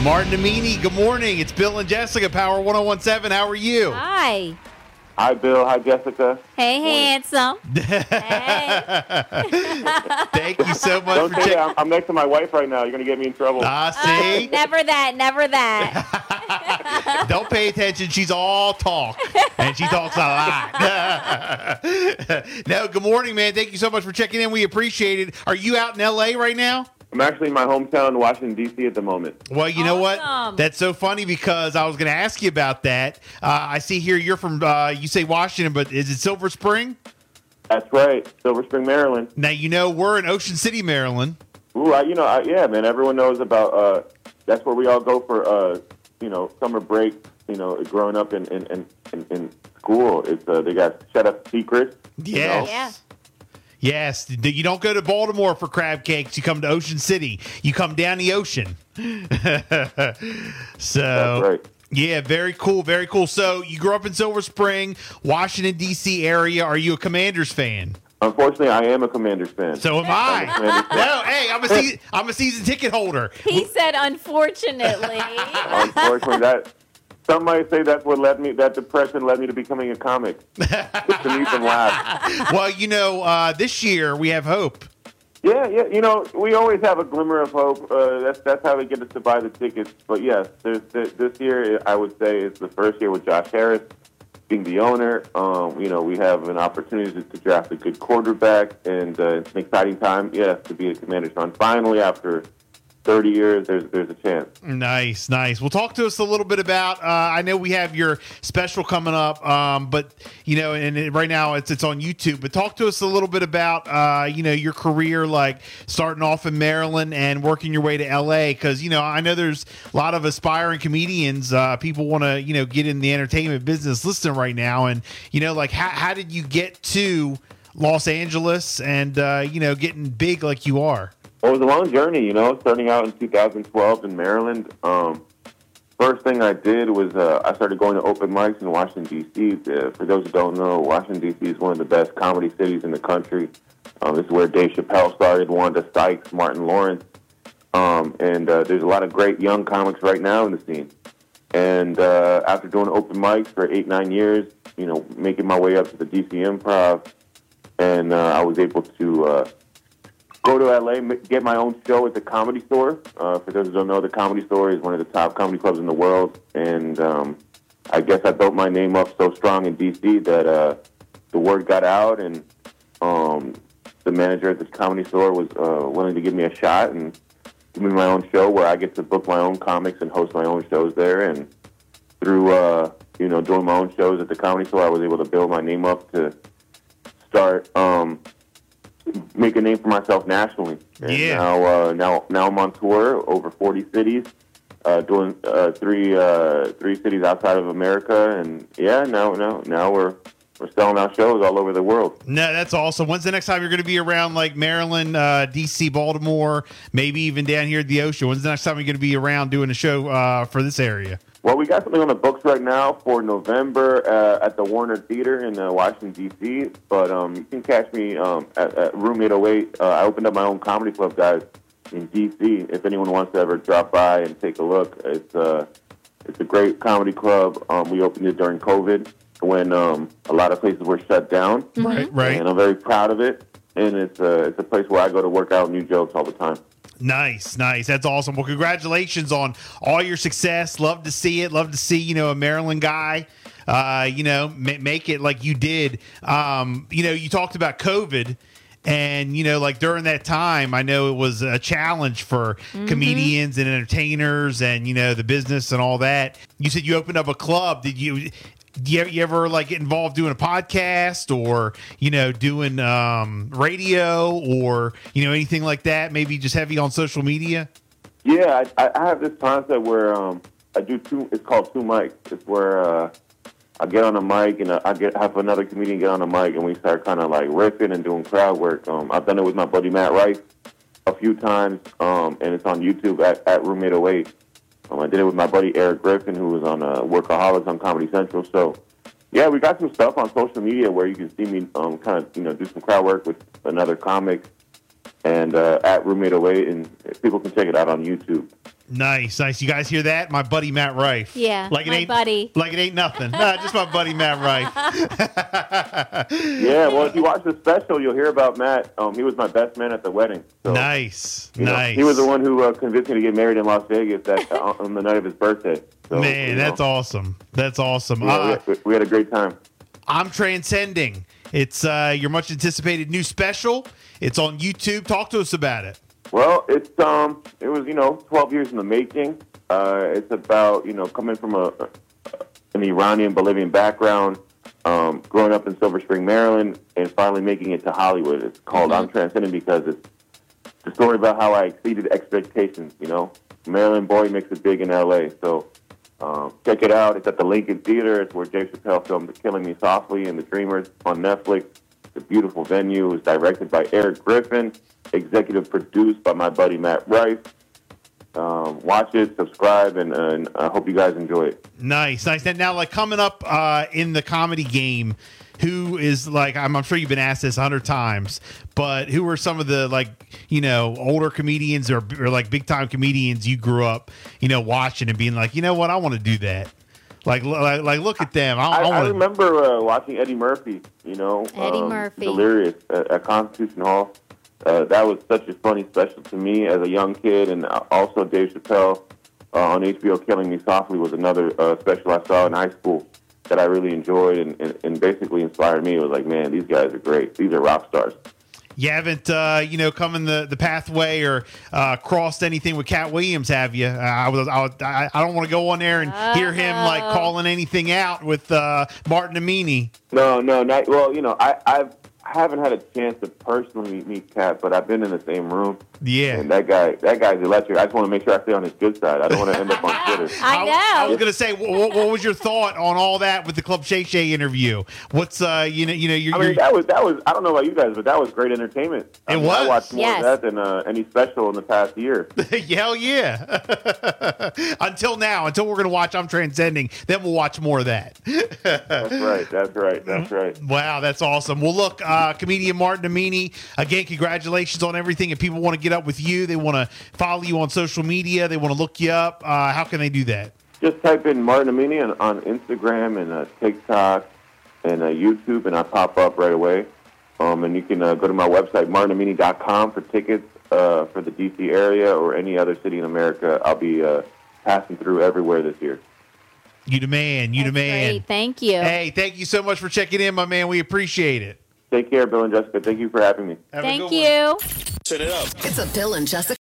Martin Amini, good morning. It's Bill and Jessica, Power 1017. How are you? Hi. Hi, Bill. Hi, Jessica. Hey, handsome. hey. Thank you so much Don't for say checking. that. I'm, I'm next to my wife right now. You're going to get me in trouble. Ah, see? never that, never that. Don't pay attention. She's all talk, and she talks a lot. no, good morning, man. Thank you so much for checking in. We appreciate it. Are you out in L.A. right now? I'm actually in my hometown, Washington, D.C. at the moment. Well, you know what? That's so funny because I was going to ask you about that. Uh, I see here you're from, uh, you say Washington, but is it Silver Spring? That's right. Silver Spring, Maryland. Now, you know, we're in Ocean City, Maryland. Ooh, I, you know, I, yeah, man. Everyone knows about, uh, that's where we all go for, uh, you know, summer break, you know, growing up in, in, in, in, in school. It's, uh, they got Shut Up Secrets. you know? Yeah. Yes, you don't go to Baltimore for crab cakes. You come to Ocean City. You come down the ocean. so, That's right. yeah, very cool, very cool. So, you grew up in Silver Spring, Washington D.C. area. Are you a Commanders fan? Unfortunately, I am a Commanders fan. So am I'm I. fan. no, hey, I'm a se- I'm a season ticket holder. He said, unfortunately. Unfortunately, that some might say that's what led me. That depression led me to becoming a comic. Just to meet them laugh. well, you know, uh, this year we have hope. Yeah, yeah. You know, we always have a glimmer of hope. Uh, that's that's how they get us to buy the tickets. But yes, there's, there, this year I would say is the first year with Josh Harris being the owner. Um, you know, we have an opportunity to, to draft a good quarterback, and uh, it's an exciting time. Yes, to be a Commanders son. Finally, after 30 years, there's there's a chance. Nice, nice. Well, talk to us a little bit about. Uh, I know we have your special coming up, um, but you know, and it, right now it's it's on YouTube. But talk to us a little bit about uh, you know your career, like starting off in Maryland and working your way to LA. Because you know, I know there's a lot of aspiring comedians. Uh, people want to you know get in the entertainment business listening right now, and you know, like how how did you get to Los Angeles and uh, you know getting big like you are? Well, it was a long journey, you know, starting out in 2012 in Maryland. Um, first thing I did was uh, I started going to open mics in Washington, D.C. Uh, for those who don't know, Washington, D.C. is one of the best comedy cities in the country. Um, this is where Dave Chappelle started, Wanda Sykes, Martin Lawrence. Um, and uh, there's a lot of great young comics right now in the scene. And uh, after doing open mics for eight, nine years, you know, making my way up to the DC Improv, and uh, I was able to uh, go to LA, get my own show at the Comedy Store. Uh, for those who don't know, the Comedy Store is one of the top comedy clubs in the world, and um, I guess I built my name up so strong in DC that uh, the word got out, and um, the manager at the Comedy Store was uh, willing to give me a shot and give me my own show where I get to book my own comics and host my own shows there, and through uh, you know doing my own shows at the Comedy Store, I was able to build my name up to start. Um, make a name for myself nationally. And Yeah. Now, uh, now, now I'm on tour over 40 cities, uh, doing uh, three uh, three cities outside of America, and yeah, now now now we're we're selling out shows all over the world. No, that's awesome. When's the next time you're going to be around like Maryland, uh, DC, Baltimore, maybe even down here at the ocean? When's the next time you're going to be around doing a show uh, for this area? Well, we got something on the books right now for November uh, at the Warner Theater in uh, Washington D.C. But um, you can catch me um, at, at Room 808. Uh, I opened up my own comedy club, guys, in D.C. If anyone wants to ever drop by and take a look, it's uh, it's a great comedy club. Um, we opened it during COVID when um, a lot of places were shut down, Right, right. and I'm very proud of it. And it's a it's a place where I go to work out new jokes all the time. Nice, nice. That's awesome. Well, congratulations on all your success. Love to see it. Love to see you know a Maryland guy. Uh, you know, ma- make it like you did. Um, you know, you talked about COVID. And you know, like during that time, I know it was a challenge for comedians and entertainers, and you know the business and all that. You said you opened up a club. Did you? You, you ever like get involved doing a podcast or you know doing um, radio or you know anything like that? Maybe just heavy on social media. Yeah, I, I have this concept where um, I do two. It's called two mics. It's where uh, I get on a mic and uh, I get have another comedian get on a mic and we start kind of like riffing and doing crowd work. Um, I've done it with my buddy Matt Rife a few times, um, and it's on YouTube at, at Room 808. Um, I did it with my buddy Eric Griffin, who was on uh, Workaholics on Comedy Central. So, yeah, we got some stuff on social media where you can see me um, kind of you know do some crowd work with another comic and uh, at Room 808, and people can check it out on YouTube. Nice, nice. You guys hear that? My buddy Matt Rife. Yeah, like it my ain't buddy. Like it ain't nothing. nah, just my buddy Matt Rife. Yeah, well, if you watch the special, you'll hear about Matt. Um, he was my best man at the wedding. So, nice, you know, nice. he was the one who uh, convinced me to get married in Las Vegas that, uh, on the night of his birthday. So, Man, you know, that's awesome. That's awesome. yeah, Uh, we, had, we had a great time. I'm transcending. It's uh, your much anticipated new special. It's on YouTube. Talk to us about it. Well, it's um, it was you know 12 years in the making. Uh, it's about you know coming from a an Iranian Bolivian background, um, growing up in Silver Spring, Maryland, and finally making it to Hollywood. It's called I'm Transcending because it's the story about how I exceeded expectations. You know, Maryland boy makes it big in LA. So um, check it out. It's at the Lincoln Theater. It's where Dave Chappelle filmed "Killing Me Softly" and "The Dreamers" on Netflix. A beautiful venue. Was directed by Eric Griffin, executive produced by my buddy Matt Rife. Um, watch it, subscribe, and, and I hope you guys enjoy it. Nice, nice. Now, now, like coming up uh, in the comedy game, who is like? I'm, I'm sure you've been asked this a hundred times, but who are some of the like you know older comedians or, or like big time comedians you grew up you know watching and being like, you know what, I want to do that. Like, like, like, look at them. I, I, I I want to. remember uh, watching Eddie Murphy, you know, Eddie um, Murphy. Delirious at, at Constitution Hall. Uh, that was such a funny special to me as a young kid, and also Dave Chappelle uh, on HBO Killing Me Softly was another uh, special I saw in high school that I really enjoyed and, and, and basically inspired me. It was like, man, these guys are great. These are rock stars. You haven't, uh, you know, come in the, the pathway or uh, crossed anything with Katt Williams, have you? Uh, I was, I, was- I, I don't want to go on there and hear him like calling anything out with uh, Martin Amini. No, no, not well. You know, I I've, I haven't had a chance to personally meet Katt, but I've been in the same room. Yeah. And that guy, that guy's electric. I just want to make sure I stay on his good side. I don't want to end up on Twitter. I know. I, was gonna say, what, what was your thought on all that with the Club Shay Shay interview? What's uh, you know, you know, you're, I mean, you're that was that was. I don't know about you guys, but that was great entertainment. I It mean, I watched more Yes. of that than uh, any special in the past year. hell yeah. until now, until we're gonna watch I'm Transcending, then we'll watch more of that. That's right. That's right. That's right. Wow, that's awesome. Well, look, uh, comedian Martin Amini, again, congratulations on everything. If people want to get up with you, they want to follow you on social media, they want to look you up, uh, how can they do that? Just type in Martin Amini on, on Instagram and uh, TikTok and uh, YouTube, and I pop up right away. Um, and you can uh, go to my website, martinamini.com, for tickets uh, for the D.C. area or any other city in America. I'll be uh, passing through everywhere this year. You the man, you the That's man. Great. Thank you. Hey, thank you so much for checking in, my man. We appreciate it. Take care, Bill and Jessica. Thank you for having me. Have Thank good one. you. Turn it up. It's a Bill and Jessica